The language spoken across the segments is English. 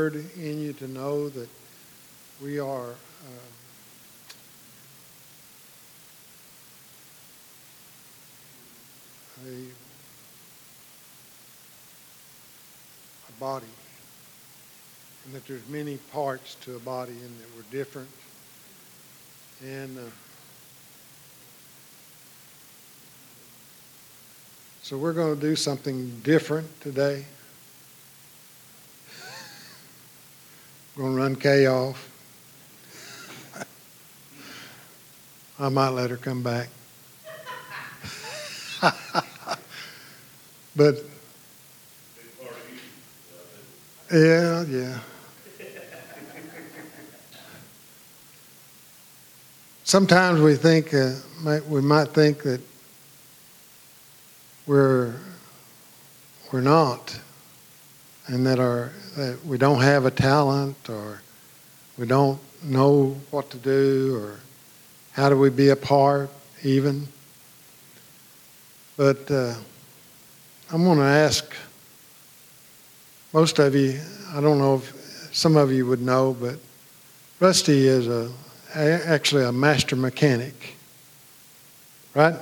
in you to know that we are uh, a, a body, and that there's many parts to a body, and that we're different. And uh, so we're going to do something different today. Going to run Kay off. I might let her come back. but yeah, yeah. Sometimes we think uh, we might think that we're we're not, and that our that we don't have a talent or we don't know what to do or how do we be a part even. But uh, I'm going to ask most of you, I don't know if some of you would know, but Rusty is a, actually a master mechanic, right?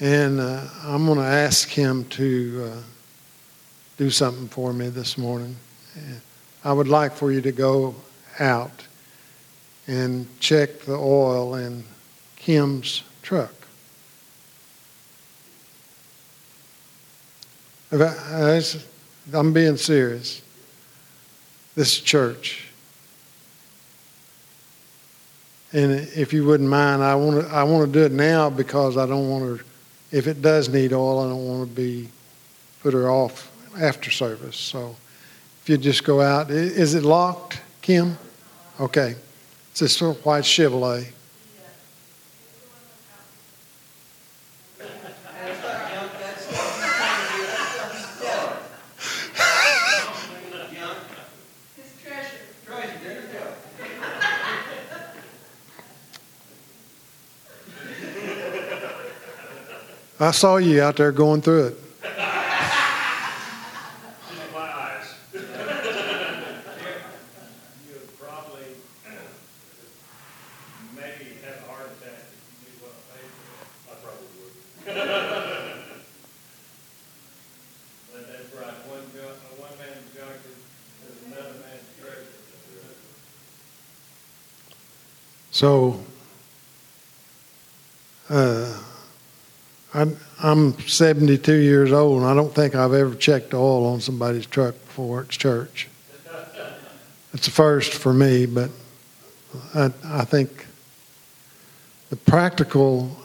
And uh, I'm going to ask him to uh, do something for me this morning. I would like for you to go out and check the oil in Kim's truck. I'm being serious. This church. And if you wouldn't mind, I want to I want to do it now because I don't want to. If it does need oil, I don't want to be put her off after service. So if you just go out, is it locked, Kim? Okay. It's this white Chevrolet. I saw you out there going through it. So, uh, I'm, I'm 72 years old, and I don't think I've ever checked oil on somebody's truck before it's church. It's a first for me, but I, I think the practical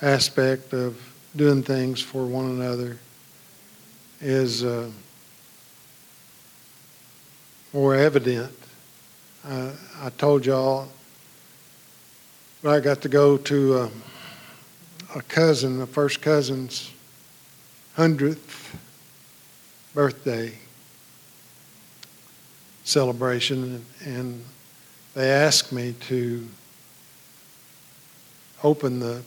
aspect of doing things for one another is uh, more evident. Uh, I told y'all I got to go to a, a cousin, a first cousin's hundredth birthday celebration, and they asked me to open the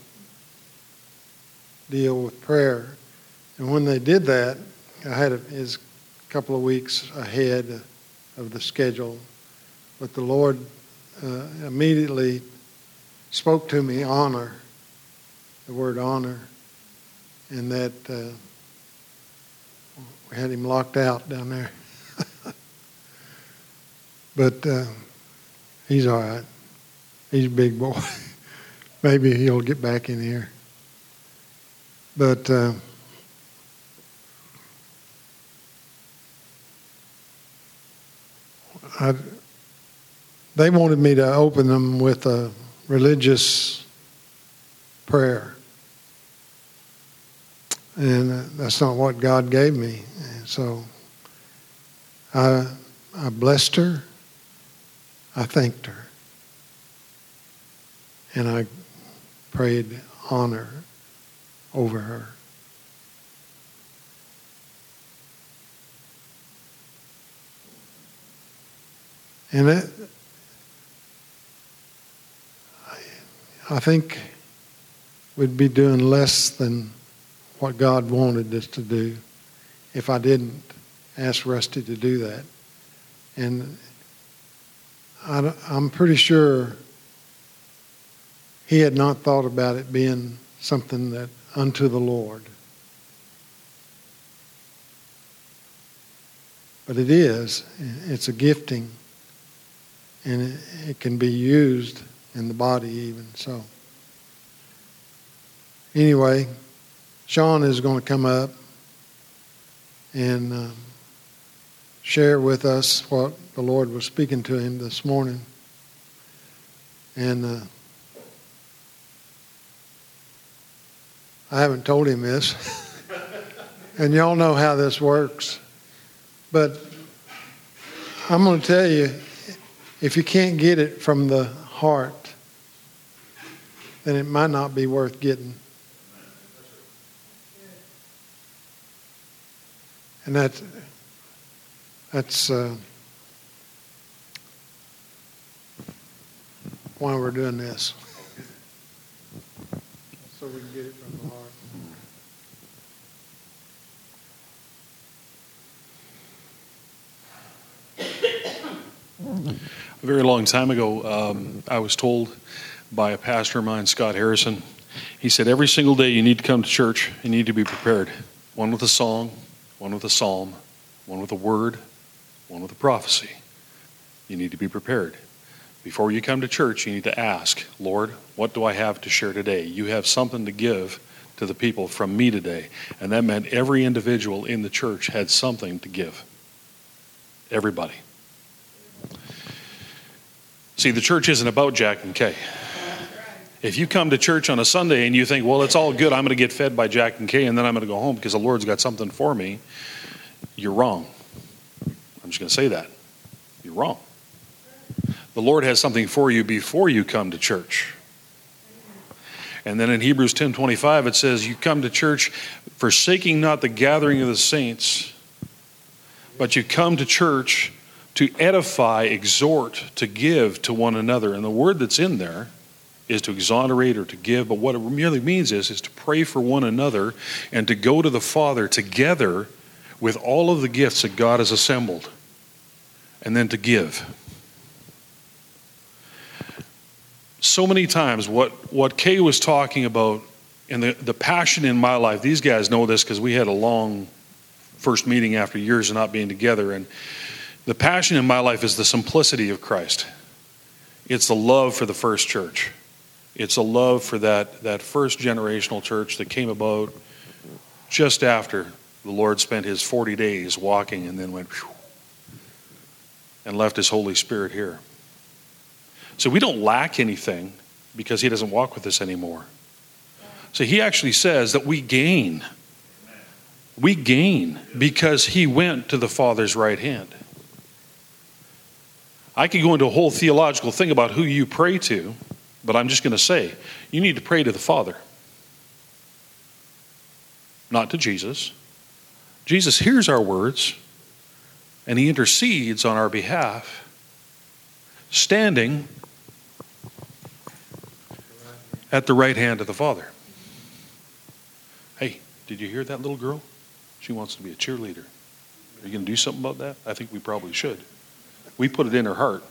deal with prayer. And when they did that, I had a, his couple of weeks ahead of the schedule, but the Lord uh, immediately spoke to me honor, the word honor, and that uh, we had him locked out down there. but uh, he's all right. He's a big boy. Maybe he'll get back in here. But uh, I, they wanted me to open them with a religious prayer. And uh, that's not what God gave me. So I, I blessed her. I thanked her. And I prayed honor over her. And it, I think we'd be doing less than what God wanted us to do if I didn't ask Rusty to do that. And I, I'm pretty sure he had not thought about it being something that unto the Lord. But it is. It's a gifting. And it, it can be used in the body even. So, anyway, Sean is going to come up and um, share with us what the Lord was speaking to him this morning. And uh, I haven't told him this. and y'all know how this works. But I'm going to tell you if you can't get it from the heart, then it might not be worth getting. And that, that's uh, why we're doing this. So we can get it from the heart. A very long time ago, um, I was told by a pastor of mine, Scott Harrison, he said, Every single day you need to come to church, you need to be prepared. One with a song, one with a psalm, one with a word, one with a prophecy. You need to be prepared. Before you come to church, you need to ask, Lord, what do I have to share today? You have something to give to the people from me today. And that meant every individual in the church had something to give. Everybody. See, the church isn't about Jack and Kay. If you come to church on a Sunday and you think, well, it's all good, I'm going to get fed by Jack and Kay and then I'm going to go home because the Lord's got something for me, you're wrong. I'm just going to say that. You're wrong. The Lord has something for you before you come to church. And then in Hebrews 10:25 it says you come to church forsaking not the gathering of the saints but you come to church to edify, exhort, to give to one another. And the word that's in there is to exonerate or to give, but what it merely means is, is to pray for one another and to go to the Father together with all of the gifts that God has assembled, and then to give. So many times, what, what Kay was talking about and the, the passion in my life, these guys know this because we had a long first meeting after years of not being together. And the passion in my life is the simplicity of Christ. It's the love for the first church. It's a love for that, that first generational church that came about just after the Lord spent his 40 days walking and then went and left his Holy Spirit here. So we don't lack anything because he doesn't walk with us anymore. So he actually says that we gain. We gain because he went to the Father's right hand. I could go into a whole theological thing about who you pray to, but I'm just going to say you need to pray to the Father, not to Jesus. Jesus hears our words and he intercedes on our behalf, standing at the right hand of the Father. Hey, did you hear that little girl? She wants to be a cheerleader. Are you going to do something about that? I think we probably should. We put it in her heart.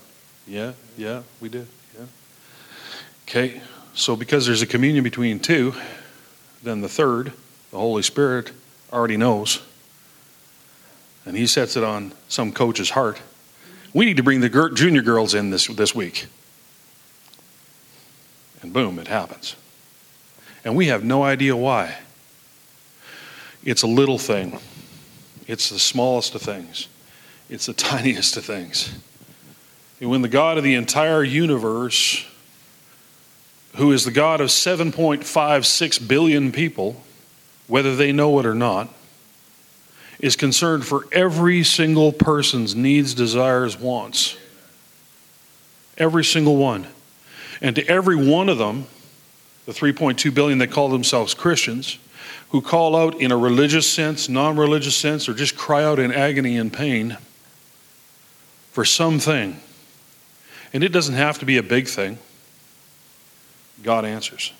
Yeah, yeah, we did. Okay, so because there's a communion between two, then the third, the Holy Spirit, already knows. And he sets it on some coach's heart. We need to bring the junior girls in this, this week. And boom, it happens. And we have no idea why. It's a little thing, it's the smallest of things. It's the tiniest of things. And when the God of the entire universe, who is the God of 7.56 billion people, whether they know it or not, is concerned for every single person's needs, desires, wants. Every single one. And to every one of them, the 3.2 billion that call themselves Christians, who call out in a religious sense, non religious sense, or just cry out in agony and pain, for something. And it doesn't have to be a big thing. God answers.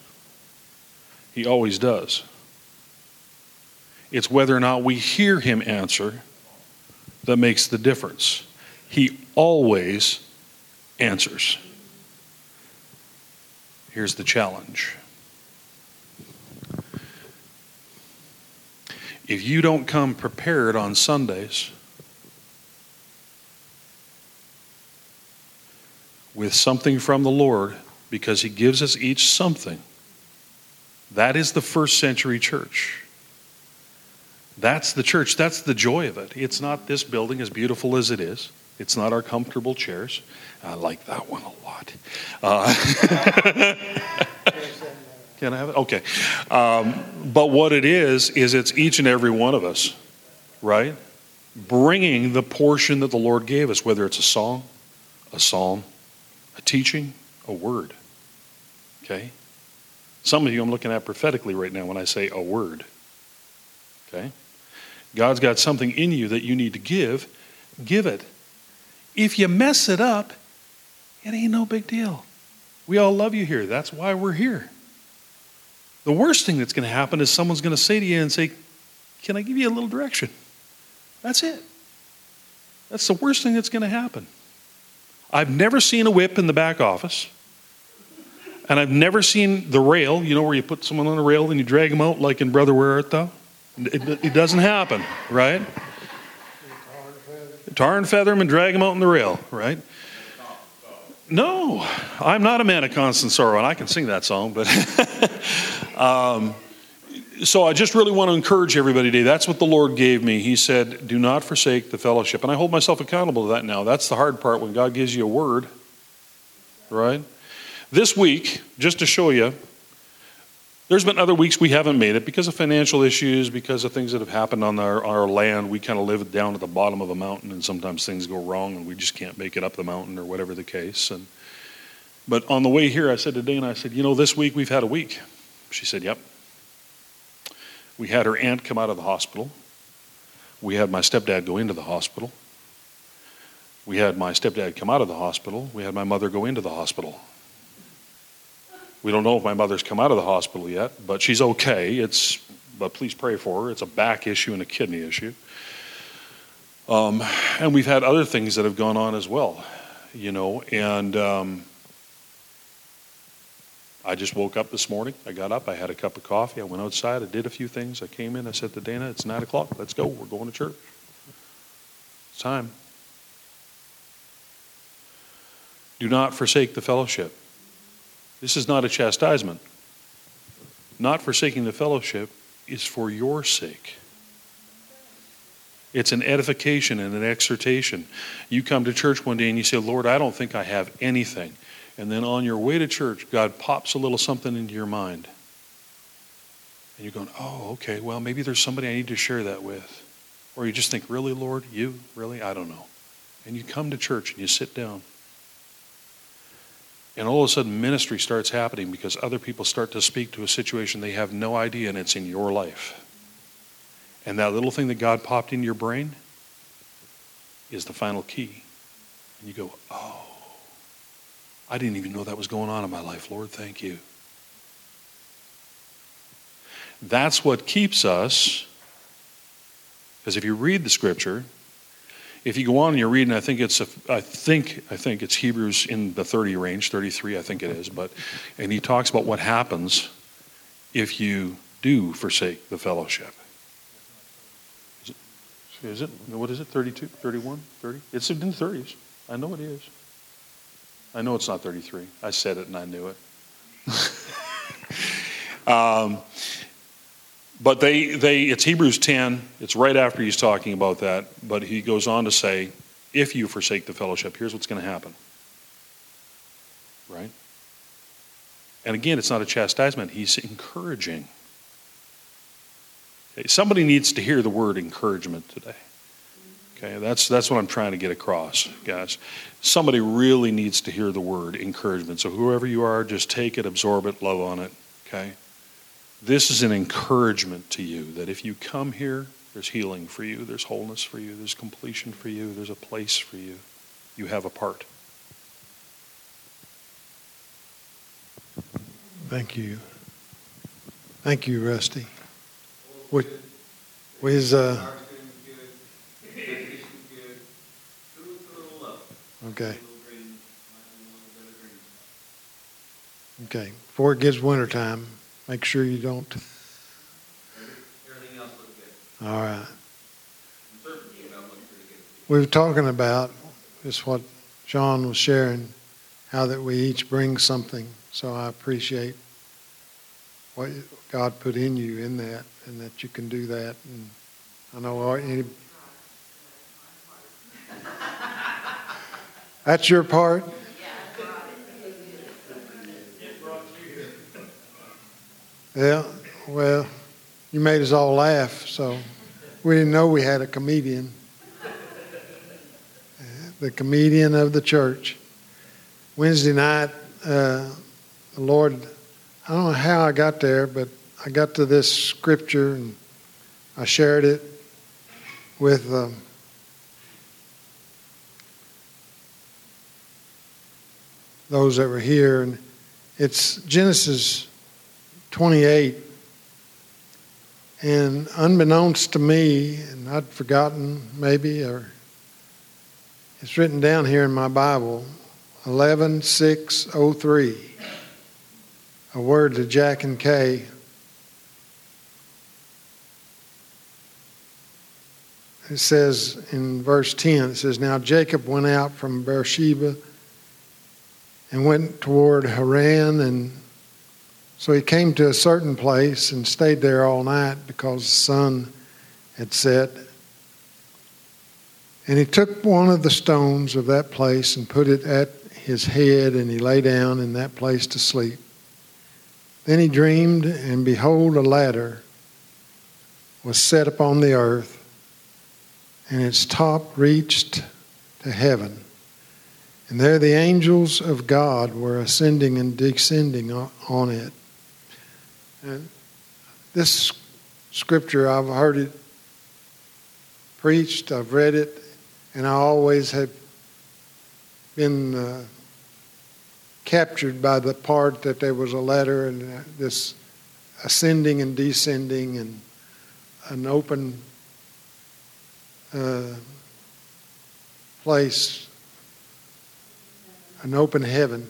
He always does. It's whether or not we hear Him answer that makes the difference. He always answers. Here's the challenge if you don't come prepared on Sundays with something from the Lord, because He gives us each something, that is the first century church. That's the church. That's the joy of it. It's not this building, as beautiful as it is. It's not our comfortable chairs. I like that one a lot. Uh, can I have it? Okay. Um, but what it is, is it's each and every one of us, right? Bringing the portion that the Lord gave us, whether it's a song, a psalm, a teaching, a word. Okay? Some of you I'm looking at prophetically right now when I say a word. Okay? God's got something in you that you need to give, give it. If you mess it up, it ain't no big deal. We all love you here. That's why we're here. The worst thing that's going to happen is someone's going to say to you and say, Can I give you a little direction? That's it. That's the worst thing that's going to happen. I've never seen a whip in the back office. And I've never seen the rail, you know, where you put someone on a rail and you drag them out like in Brother Where Art Thou? It, it doesn't happen, right? Tar and feather them and drag them out on the rail, right? No, I'm not a man of constant sorrow, and I can sing that song, but. um, so I just really want to encourage everybody today. That's what the Lord gave me. He said, Do not forsake the fellowship. And I hold myself accountable to that now. That's the hard part when God gives you a word, right? This week, just to show you, there's been other weeks we haven't made it because of financial issues, because of things that have happened on our, our land. We kind of live down at the bottom of a mountain, and sometimes things go wrong, and we just can't make it up the mountain or whatever the case. And but on the way here, I said to Dana, I said, you know, this week we've had a week. She said, yep. We had her aunt come out of the hospital. We had my stepdad go into the hospital. We had my stepdad come out of the hospital. We had my mother go into the hospital. We don't know if my mother's come out of the hospital yet, but she's okay. It's, but please pray for her. It's a back issue and a kidney issue. Um, and we've had other things that have gone on as well, you know. And um, I just woke up this morning. I got up. I had a cup of coffee. I went outside. I did a few things. I came in. I said to Dana, "It's nine o'clock. Let's go. We're going to church. It's time." Do not forsake the fellowship. This is not a chastisement. Not forsaking the fellowship is for your sake. It's an edification and an exhortation. You come to church one day and you say, Lord, I don't think I have anything. And then on your way to church, God pops a little something into your mind. And you're going, oh, okay, well, maybe there's somebody I need to share that with. Or you just think, really, Lord? You? Really? I don't know. And you come to church and you sit down. And all of a sudden, ministry starts happening because other people start to speak to a situation they have no idea, and it's in your life. And that little thing that God popped in your brain is the final key. And you go, oh, I didn't even know that was going on in my life. Lord, thank you. That's what keeps us, because if you read the scripture, if you go on and you're reading, I think it's a, I think I think it's Hebrews in the 30 range, 33, I think it is. But and he talks about what happens if you do forsake the fellowship. Is it? What is it? 32, 31, 30? It's in the 30s. I know it is. I know it's not 33. I said it and I knew it. um, but they, they, it's Hebrews 10. It's right after he's talking about that. But he goes on to say, if you forsake the fellowship, here's what's going to happen. Right? And again, it's not a chastisement, he's encouraging. Okay, somebody needs to hear the word encouragement today. Okay, that's, that's what I'm trying to get across, guys. Somebody really needs to hear the word encouragement. So, whoever you are, just take it, absorb it, love on it. Okay? This is an encouragement to you that if you come here, there's healing for you, there's wholeness for you, there's completion for you, there's a place for you. You have a part. Thank you. Thank you, Rusty. With, with uh, Okay. Okay. Before it gets wintertime, make sure you don't. Everything else good. All right. I'm certain you know, looks pretty good. We were talking about just what John was sharing, how that we each bring something. So I appreciate what God put in you in that, and that you can do that. And I know all- any. That's your part. Yeah. Well, you made us all laugh, so we didn't know we had a comedian the comedian of the church. Wednesday night, uh, the Lord, I don't know how I got there, but I got to this scripture and I shared it with um, those that were here. And it's Genesis 28. And unbeknownst to me, and I'd forgotten maybe, or it's written down here in my Bible, 11603. A word to Jack and Kay. It says in verse 10, it says, Now Jacob went out from Beersheba and went toward Haran, and so he came to a certain place and stayed there all night because the sun had set. And he took one of the stones of that place and put it at his head, and he lay down in that place to sleep. Then he dreamed, and behold, a ladder was set upon the earth, and its top reached to heaven. And there the angels of God were ascending and descending on it. And this scripture, I've heard it preached, I've read it, and I always have been uh, captured by the part that there was a ladder and uh, this ascending and descending and an open uh, place, an open heaven.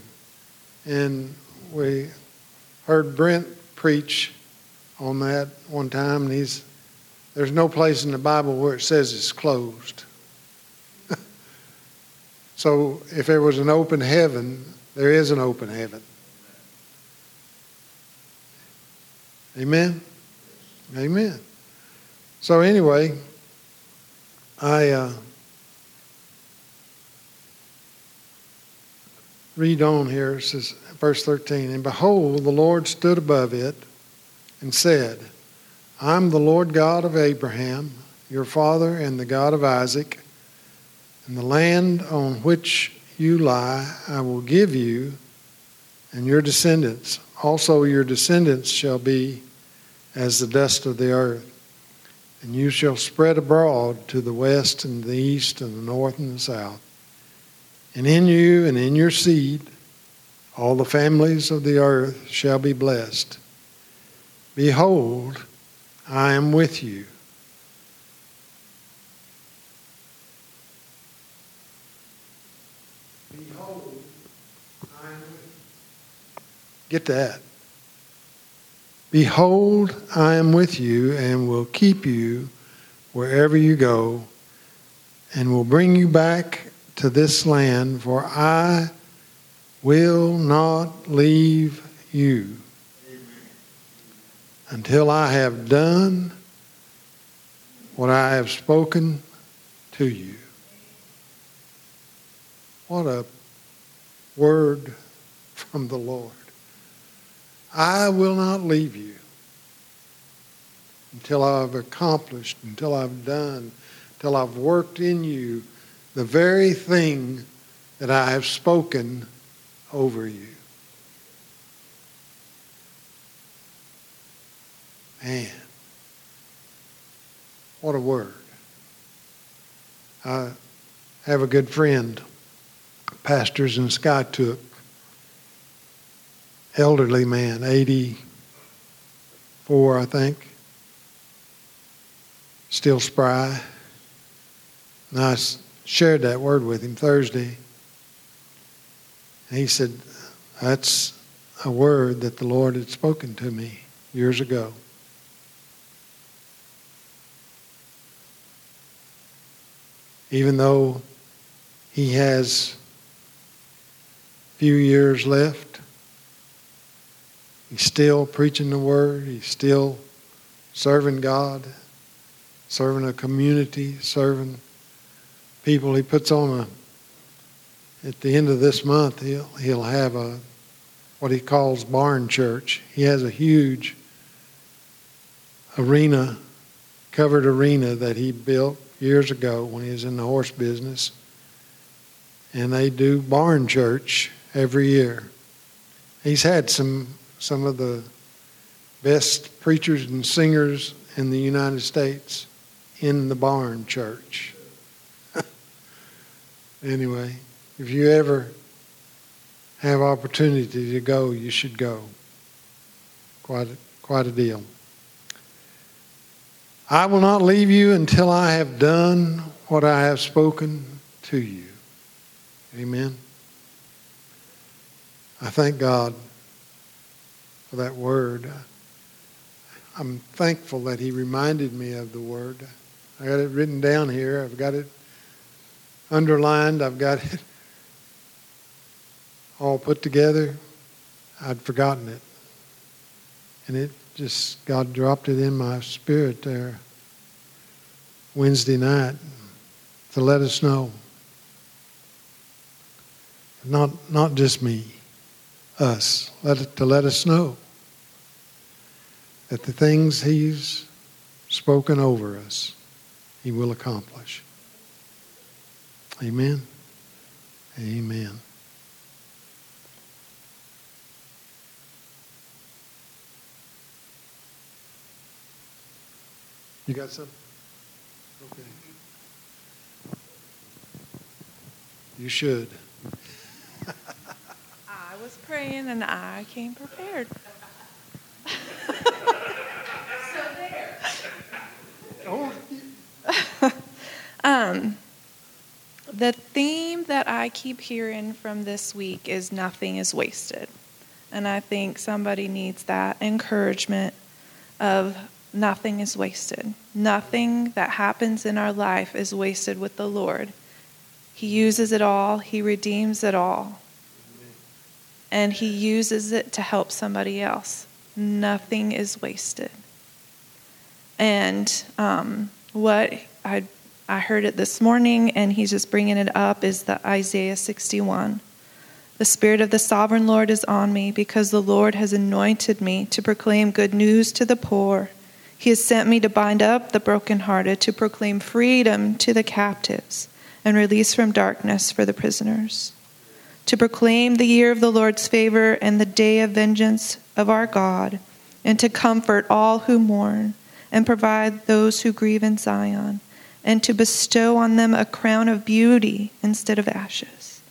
And we heard Brent preach on that one time, and he's there's no place in the Bible where it says it's closed. so if there was an open heaven, there is an open heaven. Amen? Amen. So anyway, I uh, read on here. It says, verse 13, And behold, the Lord stood above it and said, I'm the Lord God of Abraham, your father, and the God of Isaac. And the land on which you lie, I will give you and your descendants. Also, your descendants shall be as the dust of the earth. And you shall spread abroad to the west and the east and the north and the south. And in you and in your seed, all the families of the earth shall be blessed. Behold, I am with you. Behold, I am with you. Get that. Behold, I am with you and will keep you wherever you go and will bring you back to this land, for I will not leave you until I have done what I have spoken to you. What a word from the Lord. I will not leave you until I've accomplished, until I've done, until I've worked in you the very thing that I have spoken over you. Man, what a word. I have a good friend, pastors in Skiatook, elderly man, 84, I think, still spry. I shared that word with him Thursday. And he said, That's a word that the Lord had spoken to me years ago. Even though he has few years left, he's still preaching the word, he's still serving God, serving a community, serving people. He puts on a at the end of this month he'll he'll have a what he calls barn church. He has a huge arena, covered arena that he built years ago when he was in the horse business. And they do barn church every year. He's had some some of the best preachers and singers in the United States in the barn church. Anyway, if you ever have opportunity to go, you should go. Quite a, quite a deal. I will not leave you until I have done what I have spoken to you. Amen. I thank God for that word. I'm thankful that He reminded me of the word. I got it written down here. I've got it underlined. I've got it all put together. I'd forgotten it. And it just, God dropped it in my spirit there Wednesday night to let us know. Not, not just me, us. Let it, to let us know that the things He's spoken over us, He will accomplish. Amen. Amen. You got some? Okay. You should. I was praying and I came prepared. so there. Oh, Um, the theme that I keep hearing from this week is nothing is wasted. And I think somebody needs that encouragement of nothing is wasted. Nothing that happens in our life is wasted with the Lord. He uses it all, He redeems it all, and He uses it to help somebody else. Nothing is wasted. And um, what I I heard it this morning, and he's just bringing it up, is the Isaiah 61. The Spirit of the Sovereign Lord is on me because the Lord has anointed me to proclaim good news to the poor. He has sent me to bind up the brokenhearted, to proclaim freedom to the captives, and release from darkness for the prisoners, to proclaim the year of the Lord's favor and the day of vengeance of our God, and to comfort all who mourn, and provide those who grieve in Zion and to bestow on them a crown of beauty instead of ashes,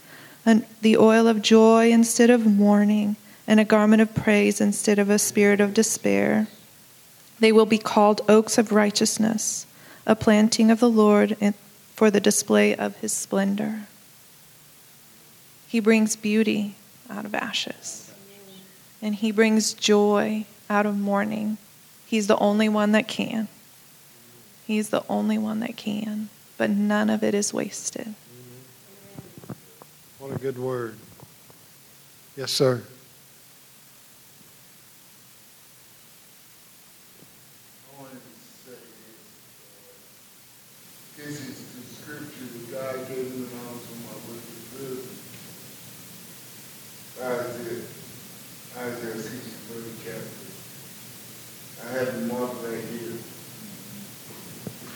and the oil of joy instead of mourning, and a garment of praise instead of a spirit of despair. They will be called oaks of righteousness, a planting of the Lord for the display of his splendor. He brings beauty out of ashes, and he brings joy out of mourning. He's the only one that can. He's the only one that can, but none of it is wasted. What a good word. Yes, sir. I wanted to say this. This is the scripture that God gave me when I was on my way to prison. Isaiah, Isaiah 63 chapter. I have it marked right here.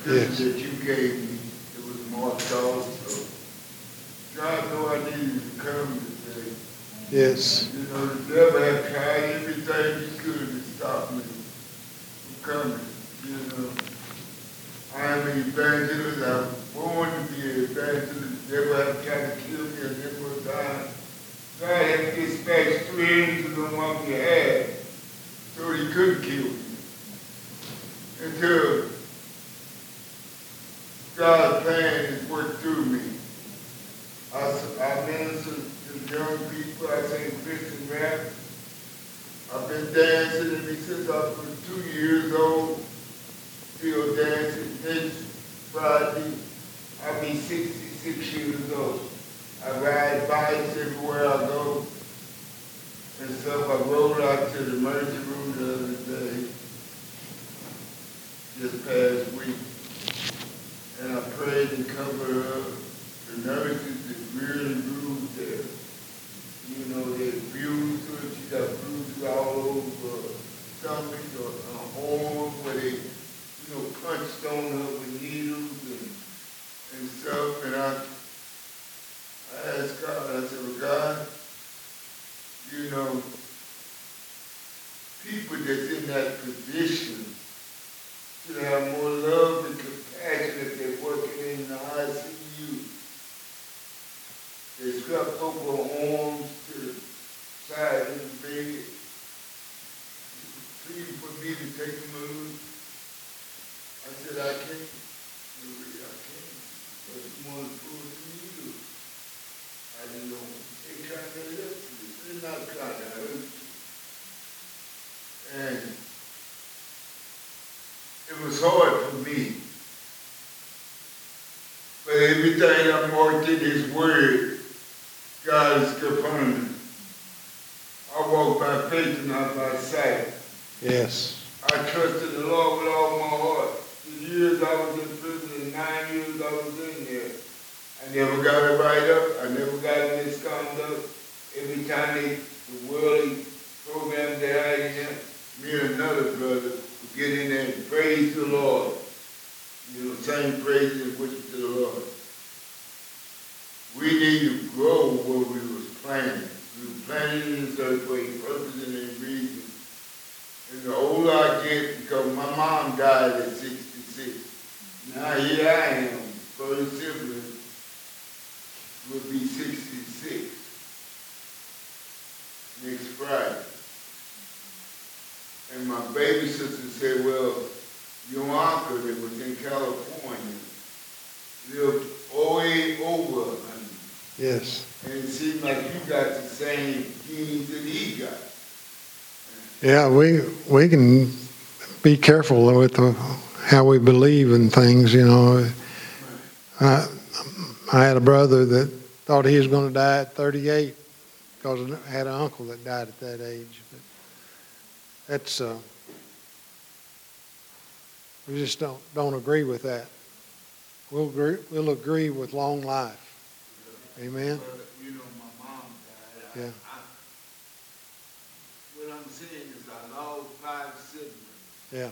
The Yes. scripture that you gave me, it was marked also. God know I needed to come today. Yes. You know, the devil had tried everything he could to stop me from coming, you know. I am an evangelist, I was born to be an evangelist, the devil had tried to kill me, I never died. God had dispatched three angels on my behalf, so he couldn't kill me. Until God's plan is worked through me. I, s- I ministered to the young people, I sing Christian rap. I've been dancing ever since I was two years old. Still dancing. Next Friday, I'll be 66 years old. I ride bikes everywhere I go. And stuff. I rolled out to the emergency room the other day, this past week. And I prayed and covered her. The nurses that really bruised there. You know, they abused her. She got bruises all over her stomach or her arm where they, you know, punched on her with needles and, and stuff. And I, I asked God, I said, well, God, you know, people that's in that position should have more love and compassion if they're working in the ICU. They strap over arms to the side of the bed. Please for me to take them loose. I said, I can't. Marie, I can't. But you want to pull the needle. I didn't know. They trying to help you. They're not trying to help you. And it was hard for me. But everything I'm working His word, God is confirming. I walk by faith and not by sight. Yes. I trusted the Lord with all my heart. The years I was in prison, the nine years I was in there, I never got it right up. I never got misconduct. Every time they, the worldly programs they had in there, me and another brother would get in there and praise the Lord. You know, sing praise and worship to the Lord. We need to grow what we was planting. We were planting in a purpose and reason. And the older I get, because my mom died at 66. Now here I am, first sibling, will be 66 next Friday. And my baby sister said, well, your uncle that was in California lived all way over 100. Yes. And it seems like you got the same genes that he got. Yeah, we we can be careful with the, how we believe in things. You know, I I had a brother that thought he was going to die at 38 because I had an uncle that died at that age. But that's uh, we just don't don't agree with that. We'll agree, we'll agree with long life. Amen. But, you know, my mom died. Yeah. I- What I'm saying is I lost five siblings. Yeah.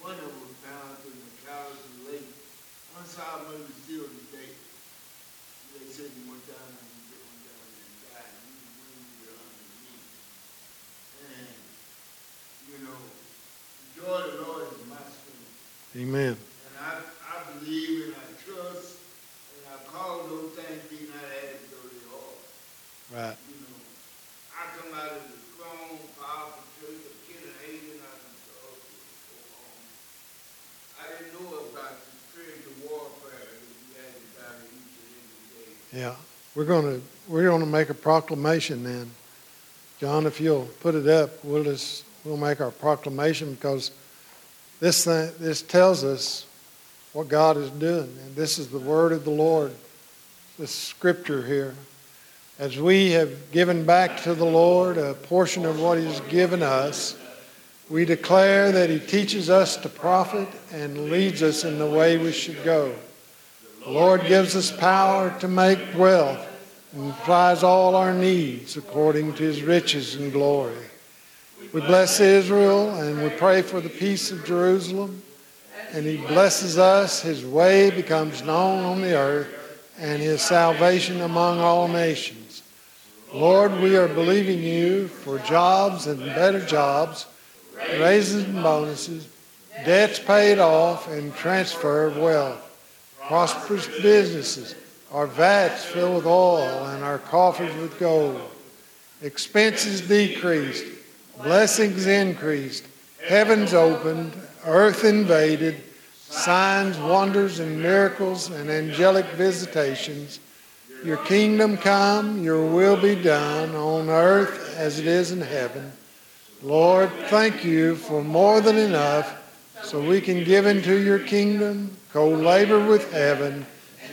One of them found in the Calhoun Lake. Unsolved murder still today. They said he went down and he went down and died. He was wounded underneath. And, you know, the joy of the Lord is my strength. Amen. And I, I believe and I trust call those things be not as though they are. Right. You know, I come out of the strong, powerful church of Kenneth Hagin, I was um, I didn't know about the spiritual warfare that we had to battle each and every day. Yeah, we're going to, we're going to make a proclamation then. John, if you'll put it up, we'll just, we'll make our proclamation because this thing, this tells us what God is doing. And this is the word of the Lord, this scripture here. As we have given back to the Lord a portion of what He's given us, we declare that He teaches us to profit and leads us in the way we should go. The Lord gives us power to make wealth and supplies all our needs according to his riches and glory. We bless Israel and we pray for the peace of Jerusalem. And he blesses us, his way becomes known on the earth, and his salvation among all nations. Lord, we are believing you for jobs and better jobs, raises and bonuses, debts paid off, and transfer of wealth prosperous businesses, our vats filled with oil, and our coffers with gold. Expenses decreased, blessings increased, heavens opened, earth invaded, signs, wonders, and miracles, and angelic visitations. Your kingdom come, your will be done on earth as it is in heaven. Lord, thank you for more than enough so we can give into your kingdom, co labor with heaven,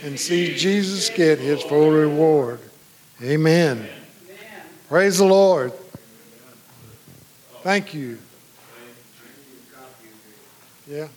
and see Jesus get his full reward. Amen. Praise the Lord. Thank you. Yeah.